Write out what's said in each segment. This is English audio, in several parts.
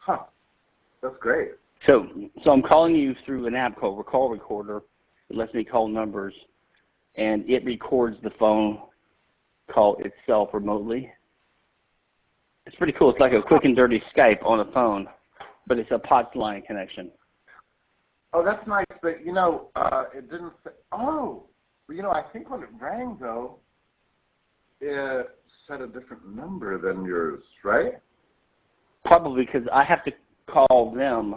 Huh. That's great. So, so I'm calling you through an app called Recall Recorder. It lets me call numbers, and it records the phone call itself remotely. It's pretty cool. It's like a quick and dirty Skype on a phone, but it's a POTS line connection. Oh, that's nice. But you know, uh, it didn't. Say, oh, you know, I think when it rang though, it said a different number than yours, right? Probably because I have to call them,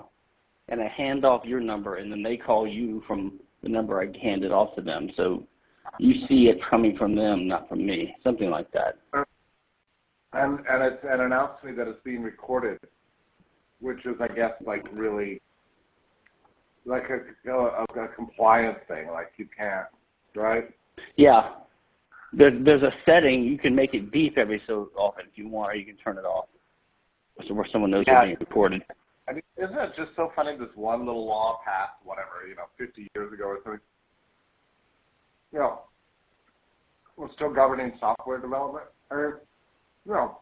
and I hand off your number, and then they call you from the number I handed off to them. So you see it coming from them, not from me. Something like that. And and it and announced to me that it's being recorded, which is, I guess, like really like a, a, a compliance thing. Like you can't, right? Yeah. There, there's a setting you can make it beep every so often if you want, or you can turn it off, where someone knows Yeah. you're being recorded. I mean, isn't it just so funny? This one little law passed, whatever, you know, 50 years ago or something. You know, was still governing software development, or you know,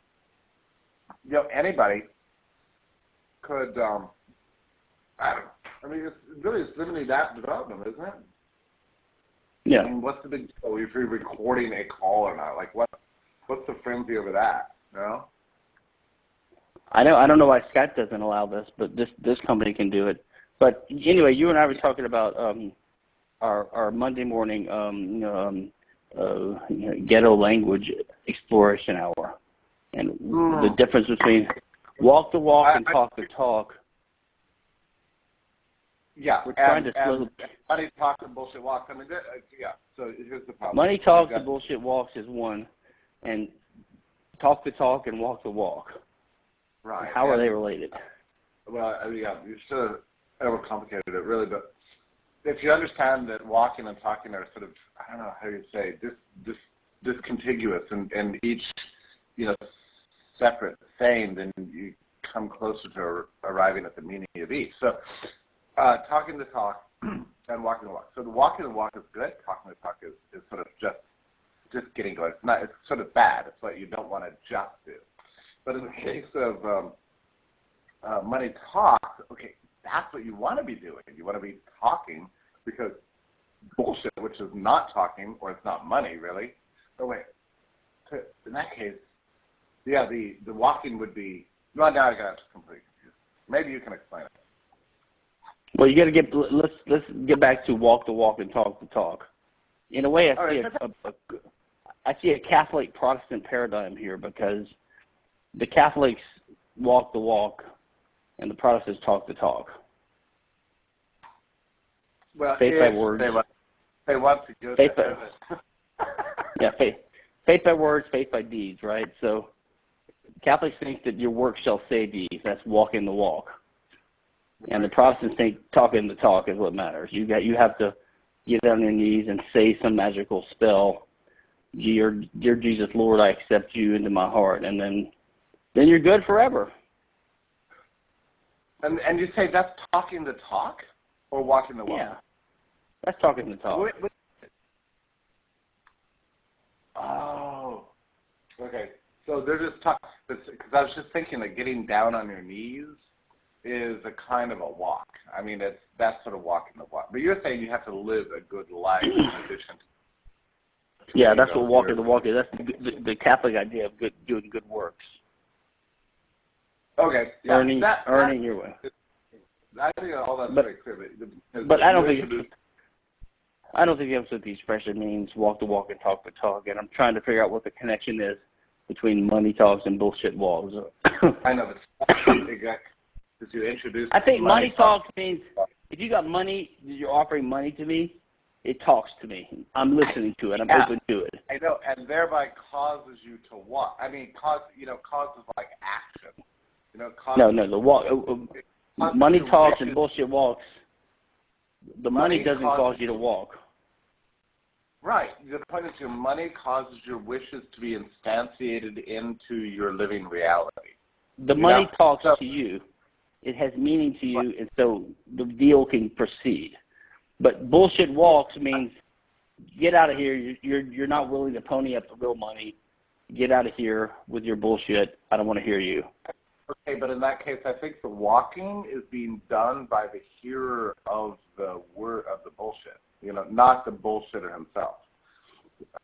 you know, anybody could. Um, I don't know. I mean, it's really it's limiting that development, isn't it? Yeah. I mean, what's the big deal if you're recording a call or not? Like, what what's the frenzy over that? You know? I know I don't know why Skype doesn't allow this, but this this company can do it. But anyway, you and I were talking about um, our our Monday morning um, um, uh, you know, ghetto language exploration hour, and Hmm. the difference between walk the walk I- and I- talk the talk. Yeah, We're and, trying to and slow- money talk and bullshit walk. I mean, that- uh, yeah. So here's the problem. Money talks and bullshit walks is one, and talk the talk and walk the walk. Right. How are they related? Well, I mean, yeah, you should have overcomplicated it really, but if you understand that walking and talking are sort of, I don't know how you say, dis, dis, discontiguous and, and each, you know, separate saying, then you come closer to arriving at the meaning of each. So uh, talking the talk and walking the walk. So the walking the walk is good. Talking the talk is, is sort of just just getting going. It's not. It's sort of bad. It's what you don't want to just do. But in the case of um, uh, money talk, okay, that's what you want to be doing. You want to be talking because bullshit, which is not talking or it's not money really. Oh wait, in that case, yeah, the the walking would be. No, now I got completely confused. Maybe you can explain it. Well, you got to get let's let's get back to walk the walk and talk the talk. In a way, I All see right. a, a, a I see a Catholic Protestant paradigm here because the Catholics walk the walk, and the Protestants talk the talk. Well, Faith by words. They want, they want to Faith by- Yeah, faith faith by words, faith by deeds, right? So Catholics think that your work shall save you. That's walking the walk. And the Protestants think talking the talk is what matters. You got you have to get on your knees and say some magical spell. Dear, dear Jesus, Lord, I accept you into my heart, and then then you're good forever. And and you say that's talking the talk or walking the walk? Yeah, that's talking the talk. Oh, okay. So they're just talk because I was just thinking that getting down on your knees is a kind of a walk. I mean, it's that's sort of walking the walk. But you're saying you have to live a good life in addition. to Yeah, that's what walking the walk is. That's the, the, the Catholic idea of good, doing good works, Okay. Yeah, earning that, earning your way. I think all that's But- very clear. But, But I don't think I don't think the absolute expression means walk the walk and talk the talk, and I'm trying to figure out what the connection is between money talks and bullshit walks. I know, but because you introduced. I think money talk. talks means if you got money, you're offering money to me, it talks to me. I'm listening to it. I'm Yeah. open to it. I know, and thereby causes you to walk. I mean, cause you know, causes like action. You know, No, no, the walk, uh, uh, money talks and bullshit walks. The money, Money doesn't cause you to walk. Right. The point is, your money causes your wishes to be instantiated into your living reality. The You money know, talks so- to you. It has meaning to you, and so the deal can proceed. But bullshit walks means get out of here. You're you're, you're not willing to pony up the real money. Get out of here with your bullshit. I don't want to hear you. Okay, but in that case, I think the walking is being done by the hearer of the word of the bullshit. You know, not the bullshitter himself.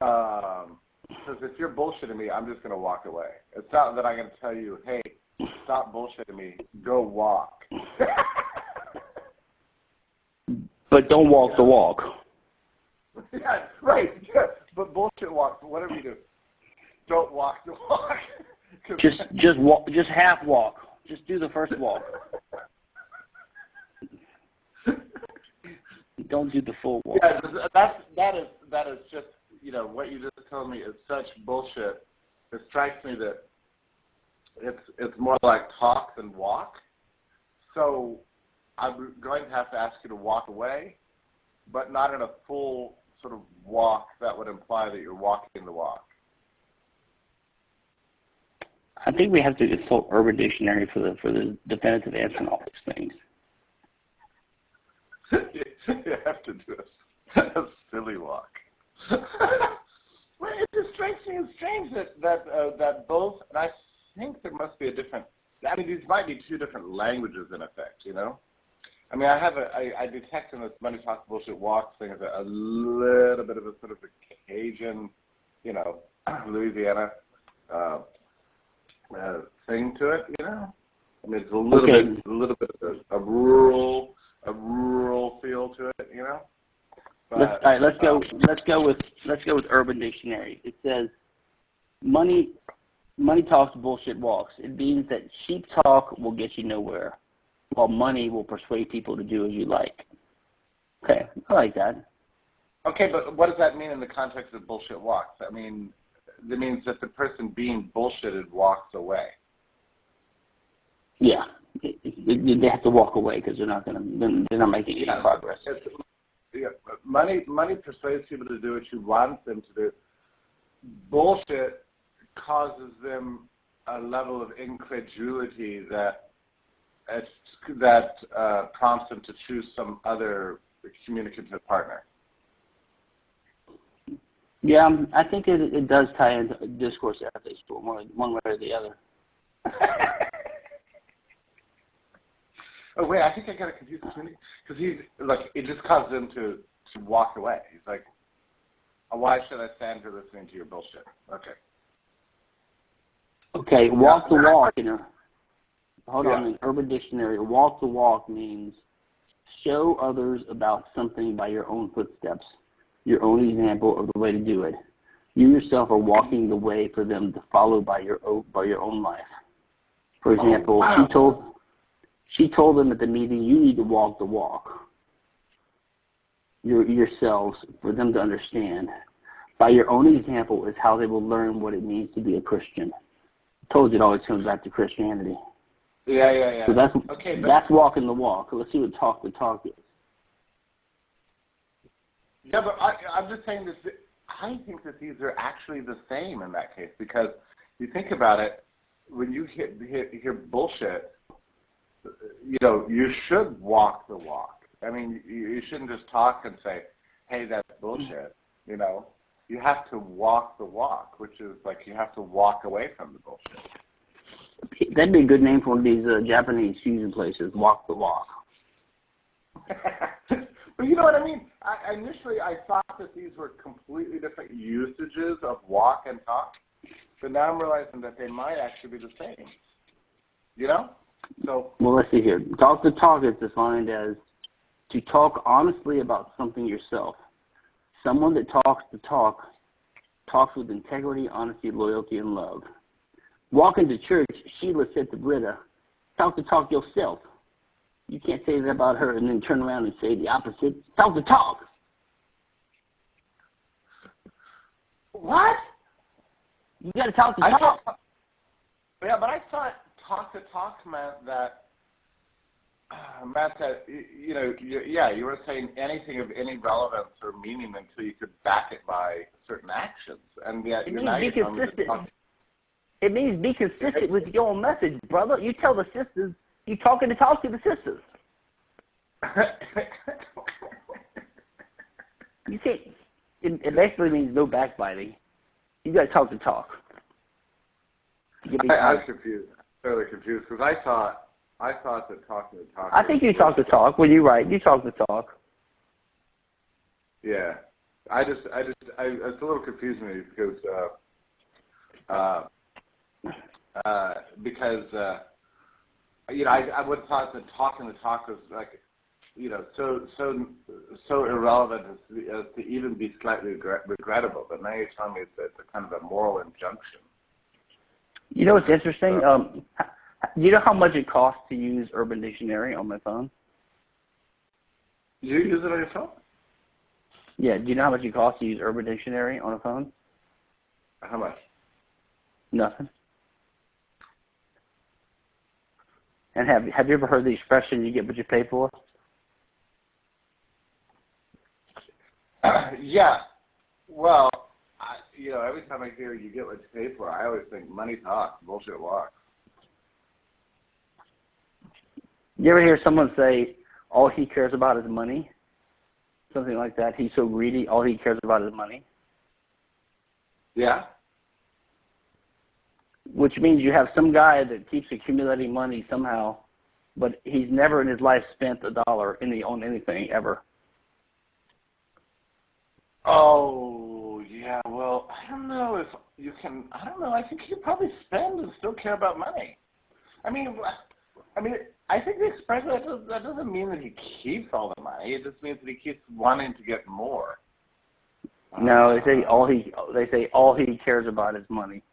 Um, because if you're bullshitting me, I'm just going to walk away. It's not that I'm going to tell you, hey, stop bullshitting me, go walk. but don't walk the walk. yeah, right. Yeah. But bullshit walk, whatever you do, don't walk the walk. Just just walk, just half walk. Just do the first walk. don't do the full walk. Yeah, that's that is that is just you know what you just told me is such bullshit. It strikes me that it's it's more like talk than walk. So I'm going to have to ask you to walk away, but not in a full sort of walk that would imply that you're walking the walk. I think we have to consult Urban Dictionary for the for the definitive answer on all these things. you have to do a, silly walk. well, it just strikes me as strange that that uh, that both, and I think there must be a different. I mean, these might be two different languages in effect. You know, I mean, I have a, I, I detect in this money talk bullshit walk thing a, a little bit of a sort of a Cajun, you know, Louisiana uh, uh, thing to it. You know, I mean, it's a little Okay. bit, a little bit of a, a rural, a rural feel to it. You know. Let's, all right, let's go. um, Let's go with let's go with Urban Dictionary. It says, money money talks, bullshit walks. It means that sheep talk will get you nowhere, while money will persuade people to do as you like. Okay, I like that. Okay, but what does that mean in the context of bullshit walks? I mean, it means that the person being bullshitted walks away. Yeah, It- it- they have to walk away because they're not gonna they're not making any progress. It's, yeah, money, money persuades people to do what you want them to do. Bullshit causes them a level of incredulity that that uh, prompts them to choose some other communicative partner. Yeah, um, I think it, it does tie into discourse ethics, but one, one way or the other. Oh wait, I think I got to confuse between because he's like it just causes him to to walk away. He's like, "Oh, why should I stand here listening to your bullshit? Okay. Okay, walk the walk in a hold on. In Urban Dictionary, walk the walk means show others about something by your own footsteps, your own example of the way to do it. You yourself are walking the way for them to follow by your own, by your own life. For Oh, example, wow. she told she told them at the meeting, you need to walk the walk. Your, yourselves for them to understand. By your own example is how they will learn what it means to be a Christian told you it always comes back to Christianity. Yeah, yeah, yeah. So that's okay, that's walking the walk. Let's see what talk the talk is. Yeah, but I, I'm just saying this. I think that these are actually the same in that case because you think about it, when you hear, hear, hear bullshit, you know, you should walk the walk. I mean, you, you shouldn't just talk and say, "Hey, that's bullshit." You know, you have to walk the walk, which is like you have to walk away from the bullshit. That'd be a good name for one of these uh, Japanese fusion places. Walk the walk. but you know what I mean? I, initially, I thought that these were completely different usages of walk and talk, but now I'm realizing that they might actually be the same. You know? So, Well, let's see here. Talk to talk is defined as to talk honestly about something yourself. Someone that talks the talk talks with integrity, honesty, loyalty, and love. Walking to church, Sheila said to Britta, talk the talk yourself. You can't say that about her and then turn around and say the opposite. Talk the talk. what? You got to talk the I talk. thought, yeah, but I thought talk to talk meant that uh, meant that you know, you, yeah, you were saying anything of any relevance or meaning until you could back it by certain actions, and yet It you're means now be consistent. talk. It means be consistent with your own message, brother. You tell the sisters, you talking to talk to the sisters. You see, it, it basically means no backbiting. You got to talk the talk. You I, I was confused. fairly confused because I thought I thought that talking to talk. I think you talk the talk. Well, you're right. You talk the talk. Yeah, I just I just I, it's a little confusing me because uh, uh, uh, because uh, you know I I would have thought that talking the talk was like you know so so so irrelevant as to, as to even be slightly regret, regrettable. But now you're telling me it's, it's a kind of a moral injunction. You know what's interesting? Um, do you know how much it costs to use Urban Dictionary on my phone? Do you use it on your phone? Yeah. Do you know how much it costs to use Urban Dictionary on a phone? How much? Nothing. And have have you ever heard the expression "you get what you pay for"? yeah. Well, I, you know, every time I hear "you get what you pay for," I always think money talks, bullshit walks. You ever hear someone say, "All he cares about is money"? Something like that. He's so greedy. All he cares about is money. Yeah. Which means you have some guy that keeps accumulating money somehow, but he's never in his life spent a dollar the, on anything ever. Oh, yeah. Well, I don't know if you can. I don't know. I think you probably spend and still care about money. I mean, I mean, I think the expression that doesn't, that doesn't mean that he keeps all the money. It just means that he keeps wanting to get more. No, they say all he they say all he cares about is money.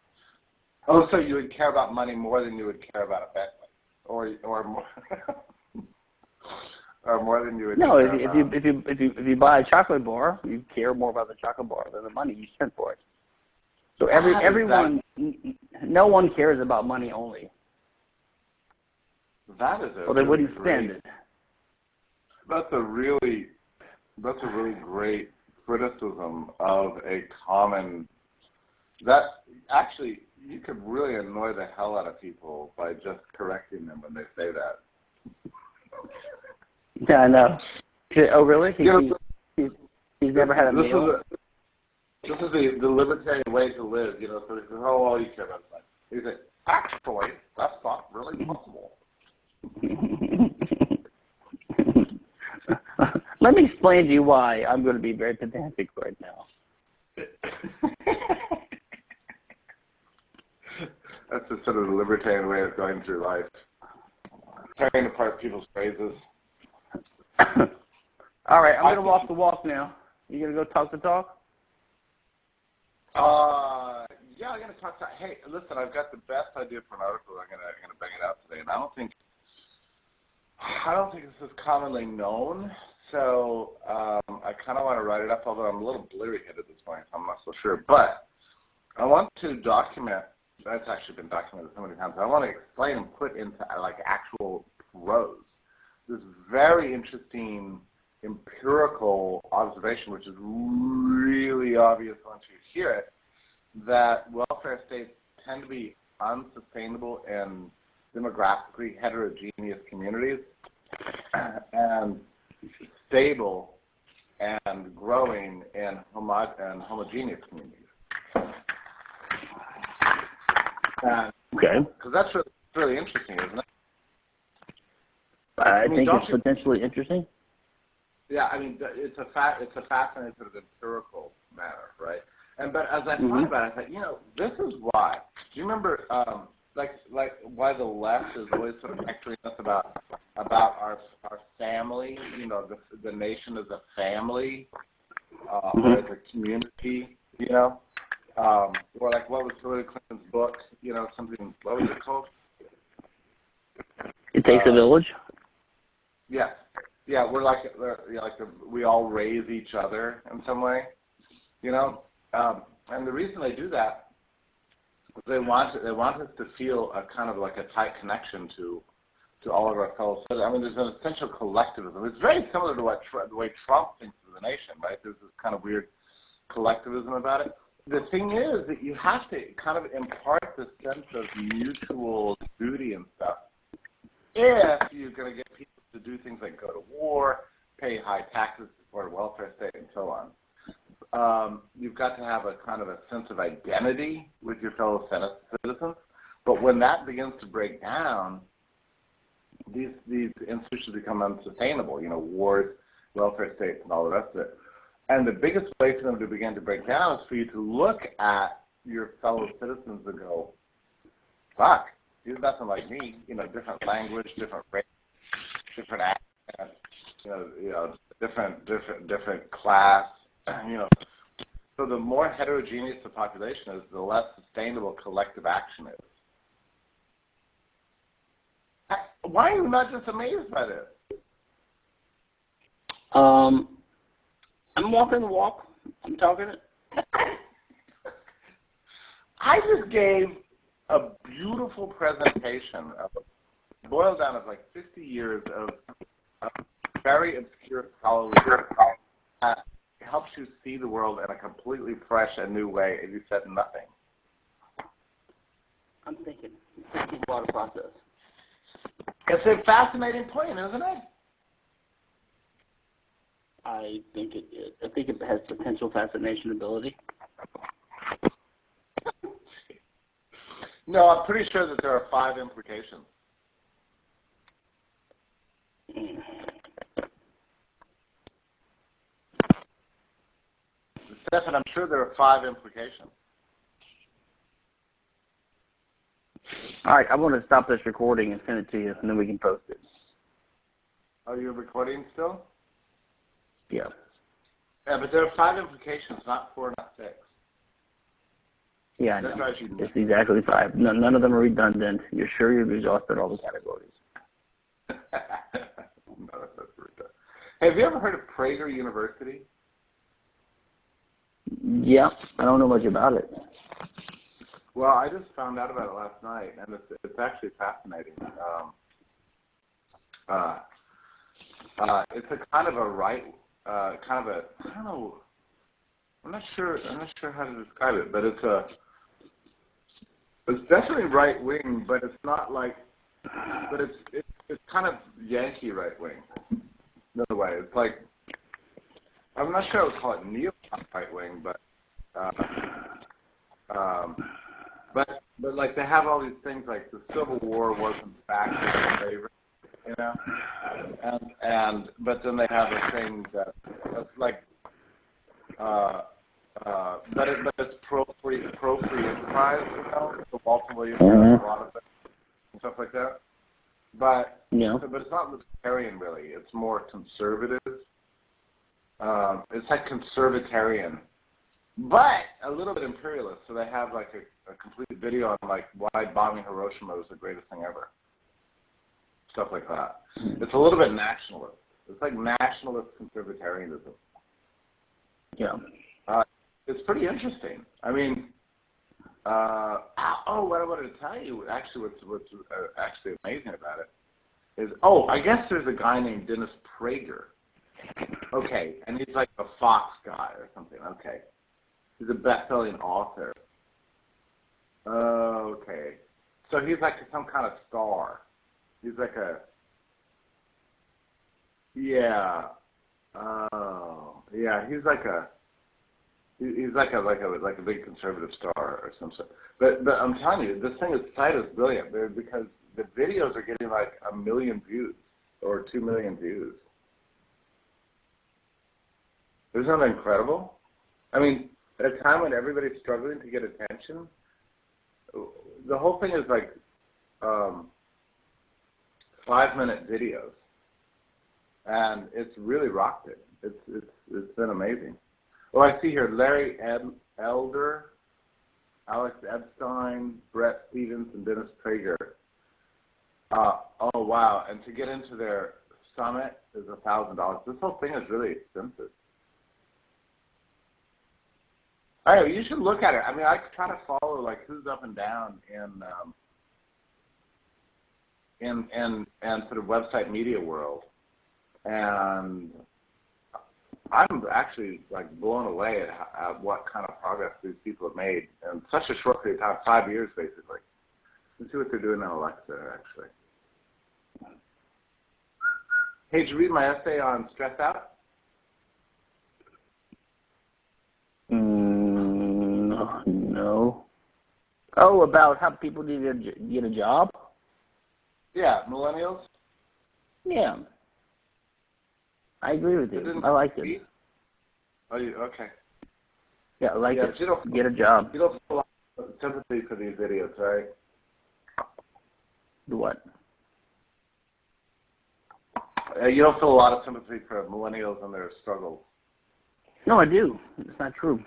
Oh, so you would care about money more than you would care about a Bentley, or or more, or more than you would. No, care if, if you if you if you if you buy a chocolate bar, you care more about the chocolate bar than the money you spent for it. So every How everyone, no one cares about money only, That is a or they really wouldn't spend it. That's a really, that's a really great criticism of a common. That actually, you could really annoy the hell out of people by just correcting them when they say that. Yeah, I know. Oh, really? He, You know, he's, he's, never had a this meal. Is a, this is the, the libertarian way to live, you know. So he says, "Oh, all you care about is money." He said, "Actually, that's not really possible." Let me explain to you why I'm going to be very pedantic right now. That's the sort of the libertarian way of going through life, tearing apart people's phrases. All right, I'm I to walk the walk now. You going to go talk the talk? Uh, yeah, I'm gonna talk to. Hey, listen, I've got the best idea for an article. I'm gonna I'm gonna bang it out today, and I don't think I don't think this is commonly known. So um, I kind of want to write it up, although I'm a little bleary-headed at this point. I'm not so sure, but I want to document. That's actually been documented so many times. I want to explain and put into like actual prose this very interesting empirical observation, which is really obvious once you hear it, that welfare states tend to be unsustainable in demographically heterogeneous communities and stable and growing in homo- and homogeneous communities. Because Okay. Because that's really, really interesting, isn't it? I I mean, think it's you- potentially interesting. Yeah, I mean, it's a fa- it's a fascinating sort of empirical matter, right? And but as I Mhm. thought about it, I thought, you know, this is why. Do you remember, um, like, like why the left is always sort of lecturing us about about our our family? You know, the the nation as a family, uh, or Mhm. as a community. You know, um, or like what was Hillary Clinton's book? You know, something. What was it called? It takes a Uh, village. Yeah, yeah, we're like we're, like the, we all raise each other in some way, you know. Um, and the reason they do that is they want they want us to feel a kind of like a tight connection to to all of our fellow citizens. I mean, there's an essential collectivism. It's very similar to what the way Trump thinks of the nation, right? There's this kind of weird collectivism about it. The thing is that you have to kind of impart the sense of mutual duty and stuff if you're going to get people to do things like go to war, pay high taxes, support a welfare state, and so on. Um, you've got to have a kind of a sense of identity with your fellow citi- citizens. But when that begins to break down, these these institutions become unsustainable. You know, wars, welfare states, and all the rest of it. And the biggest way for them to begin to break down is for you to look at your fellow citizens and go, fuck, he's nothing like me. You know, different language, different race, different accent, you know, you know, different different different class. You know, so the more heterogeneous the population is, the less sustainable collective action is. Why are you not just amazed by this? Um, I'm walking the walk. I'm talking it. I just gave a beautiful presentation of boiled down of like 50 years of, of very obscure scholarly that helps you see the world in a completely fresh and new way, and you said nothing. I'm thinking. I'm thinking about a process. It's a fascinating point, isn't it? I think it, it I think it has potential fascination ability. No, I'm pretty sure that there are five implications. Stefan, I'm sure there are five implications. All right, I want to stop this recording and send it to you, and then we can post it. Are you recording still? Yeah. Yeah, but there are five implications, not four, not six. Yeah, I That's know. you- It's exactly five. None, none of them are redundant. You're sure you've exhausted all the categories. no, that's ridiculous. Hey, have you ever heard of Prager University? Yeah, I don't know much about it. Well, I just found out about it last night, and it's it's actually fascinating. Um, uh, uh, it's a kind of a right, uh, kind of a I don't know. I'm not sure. I'm not sure how to describe it, but it's a it's definitely right wing, but it's not like, but it's it's, it's kind of Yankee right wing. Another way, it's like I'm not sure I would call it neocon right wing, but. Uh, um, but but like they have all these things like the Civil War wasn't back in favor, you know, and and but then they have a thing that that's like, uh, uh, but it, but it's pro free pro free enterprise, you know, so Walter Williams has Mhm. a lot of it and stuff like that. But Yeah. but it's not libertarian really. It's more conservative. Um, it's like conservatarian but a little bit imperialist. So they have like a, a complete video on like why bombing Hiroshima was the greatest thing ever. Stuff like that. It's a little bit nationalist. It's like nationalist conservatarianism. Yeah. It's pretty interesting. I mean, uh, oh, what I wanted to tell you, actually, what's what's uh, actually amazing about it is, oh, I guess there's a guy named Dennis Prager. Okay, and he's like a Fox guy or something. Okay. He's a best-selling author. Okay. So he's like some kind of star. He's like a, yeah. Oh, yeah. He's like a, he's like a like a like a big conservative star or some sort. But but I'm telling you, this thing is site is brilliant because the videos are getting like a million views or two million views. Isn't that incredible? I mean, at a time when everybody's struggling to get attention, the whole thing is like um, five-minute videos, and it's really rocked it. It's it's it's been amazing. Well, I see here Larry Ed, Elder, Alex Epstein, Bret Stephens, and Dennis Prager. Uh, oh wow! And to get into their summit is a thousand dollars. This whole thing is really expensive. I know, you should look at it. I mean, I try to follow like who's up and down in um, in in and sort of website media world, and I'm actually like blown away at, how, at what kind of progress these people have made in such a short period of time, five years basically. Let's see what they're doing in Alexa actually. Hey, did you read my essay on stress out? Mm, no. Oh, about how people need to get a job? Yeah, millennials. Yeah. I agree with you. I like it. Oh, you, okay. Yeah, I like yeah, it. You don't, get a job. You don't feel a lot of sympathy for these idiots, right? The what? Uh, you don't feel a lot of sympathy for millennials and their struggles. No, I do. It's not true.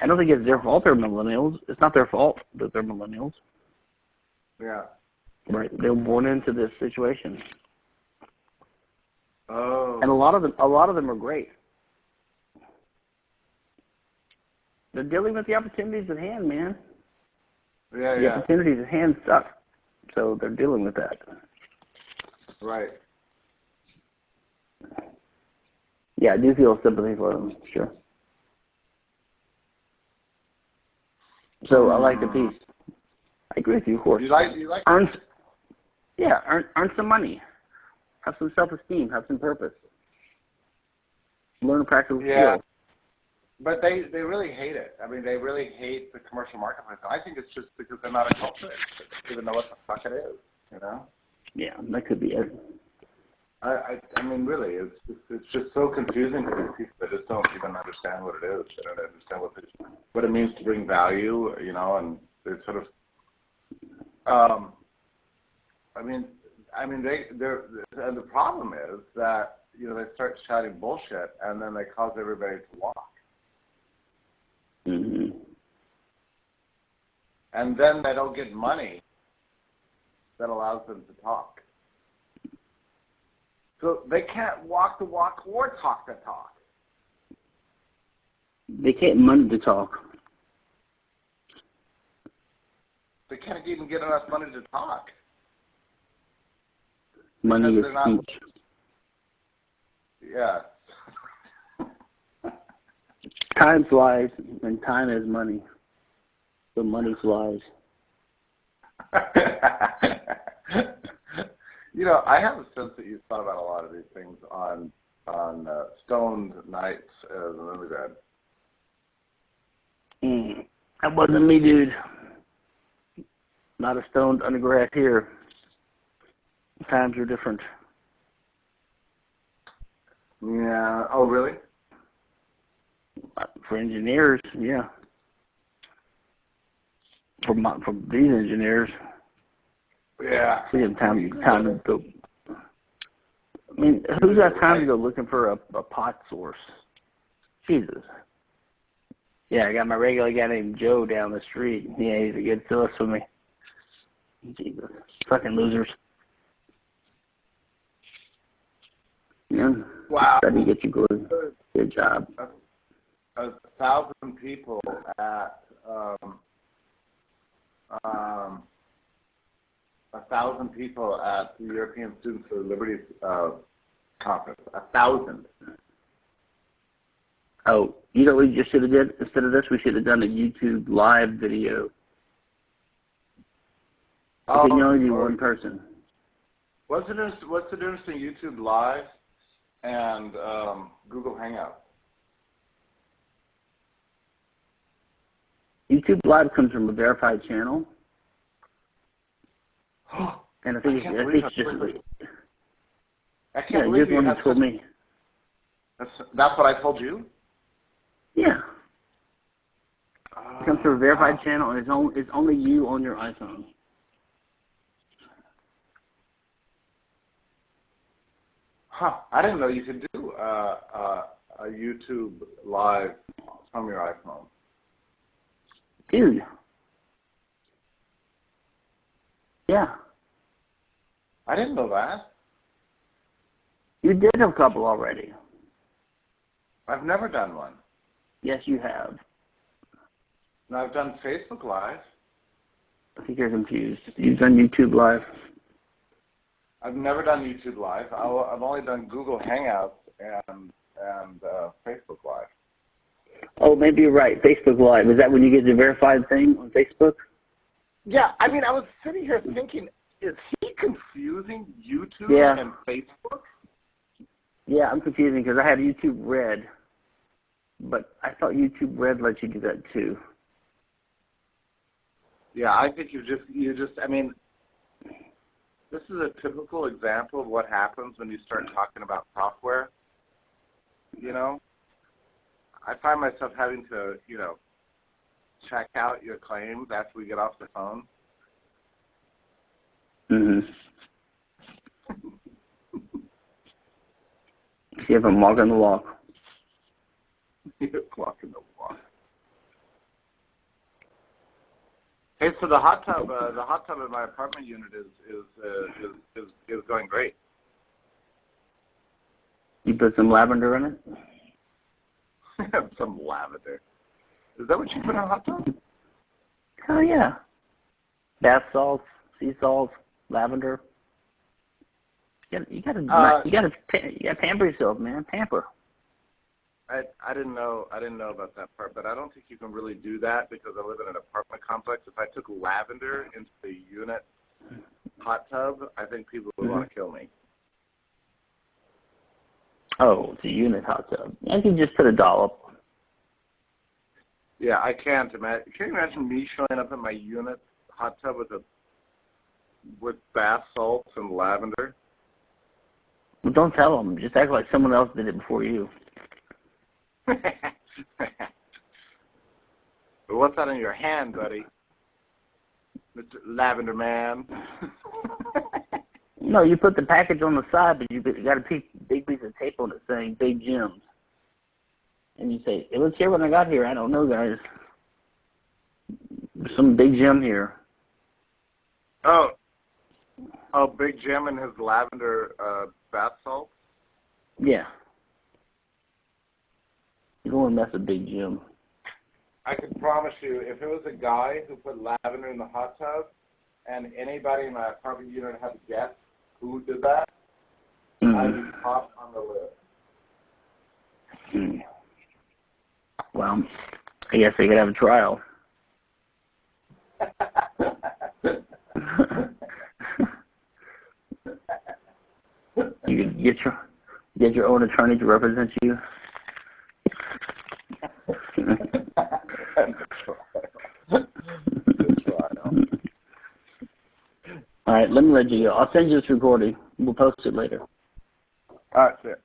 I don't think it's their fault they're millennials. It's not their fault that they're millennials. Yeah. Right. They're born into this situation. Oh. And a lot of them a lot of them are great. They're dealing with the opportunities at hand, man. Yeah, the yeah. opportunities at hand suck. So they're dealing with that. Right. Yeah, I do feel sympathy for them, sure. So I like the mm. piece. I agree with you, of course. You like you like earn, yeah, earn earn some money, have some self esteem, have some purpose, learn a practical Yeah. skill. But they they really hate it. I mean, they really hate the commercial marketplace. I think it's just because they're not acculturated, they even know what the fuck it is. You know. Yeah, that could be it. I I, I mean, really, it's, it's it's just so confusing for these people. They just don't even understand what it is. They don't understand what it, what it means to bring value. You know, and they're sort of. Um, I mean, I mean, they they're and the problem is that you know they start shouting bullshit and then they cause everybody to walk. hmm and then they don't get money that allows them to talk. So they can't walk the walk or talk the talk. They can't money to talk. They can't even get enough money to talk. Money is speech. Yeah. Time flies, and time is money. So money flies. you know, I have a sense that you've thought about a lot of these things on on uh, stoned nights as an undergrad. Mm. That wasn't me, dude. Not a stoned undergrad here. Times are different. Yeah. Oh, really? For engineers, yeah. For my, for these engineers, Yeah. See, time time to go. I mean, who's got time to go looking for a, a pot source? Jesus. Yeah, I got my regular guy named Joe down the street. Yeah, he's a good source for me. Jesus. Fucking losers. Yeah. Wow. Study, get you good. Good job. a thousand people at um, um, a thousand people at the European Students for Liberty uh, conference. A thousand. Oh, you know what we just should have did? Instead of this, we should have done a YouTube live video. Oh, you can only do one person. What's the difference? What's the difference between YouTube Live and um, Google Hangout. YouTube Live comes from a verified channel, and I think I it's, I think it's just I can't yeah, believe the one who told me. That's, that's what I told you. Yeah, it comes from a verified Wow. channel, and it's only it's only you on your iPhone. Huh. I didn't know you could do uh, uh, a YouTube live from your iPhone. Dude. Yeah, I didn't know that. you did a couple already. I've never done one. Yes, you have. And I've done Facebook Live. I think you're confused. You've done YouTube Live. I've never done YouTube Live. I- I've only done Google Hangouts and and uh, Facebook Live. Oh, maybe you're right. Facebook Live. Is that when you get the verified thing on Facebook? Yeah, I mean, I was sitting here thinking, is he confusing YouTube Yeah. and Facebook? Yeah, I'm confusing because I had YouTube Red, but I thought YouTube Red lets you do that too. Yeah, I think you just you just I mean this is a typical example of what happens when you start talking about software. You know, I find myself having to, you know, check out your claims after we get off the phone. Mm-hmm. you have a walk in the walk. walk in the walk. Hey, so the hot tub, uh, the hot tub in my apartment unit is is, uh, is is is going great. You put some lavender in it. some lavender. Is that what you put in a hot tub? Hell yeah. Bath salts, sea salts, lavender. You got you got to uh, you got to you got to pamper yourself, man. Pamper. I I didn't know I didn't know about that part, but I don't think you can really do that because I live in an apartment complex. If I took lavender into the unit hot tub, I think people would mm-hmm. want to kill me. Oh, it's a unit hot tub. I can just put a dollop. Yeah, I can't imagine. Can you imagine me showing up in my unit hot tub with a with bath salts and lavender? Well, don't tell them. Just act like someone else did it before you. What's that in your hand, buddy? Mr. Lavender Man. no, you put the package on the side, but you got a piece, big piece of tape on it saying Big Jim's. And you say, it was here when I got here. I don't know, guys. There's some Big Jim here. Oh. Oh, Big Jim and his lavender uh, bath salt? Yeah. You don't want to mess with Big Jim. I can promise you, if it was a guy who put lavender in the hot tub, and anybody in my apartment unit had to guess who did that, mm-hmm. I'd be top on the list. Hmm. Well, I guess they could have a trial. you could get your get your own attorney to represent you. All right, let me you. I'll send you this recording. We'll post it later. All right, sir.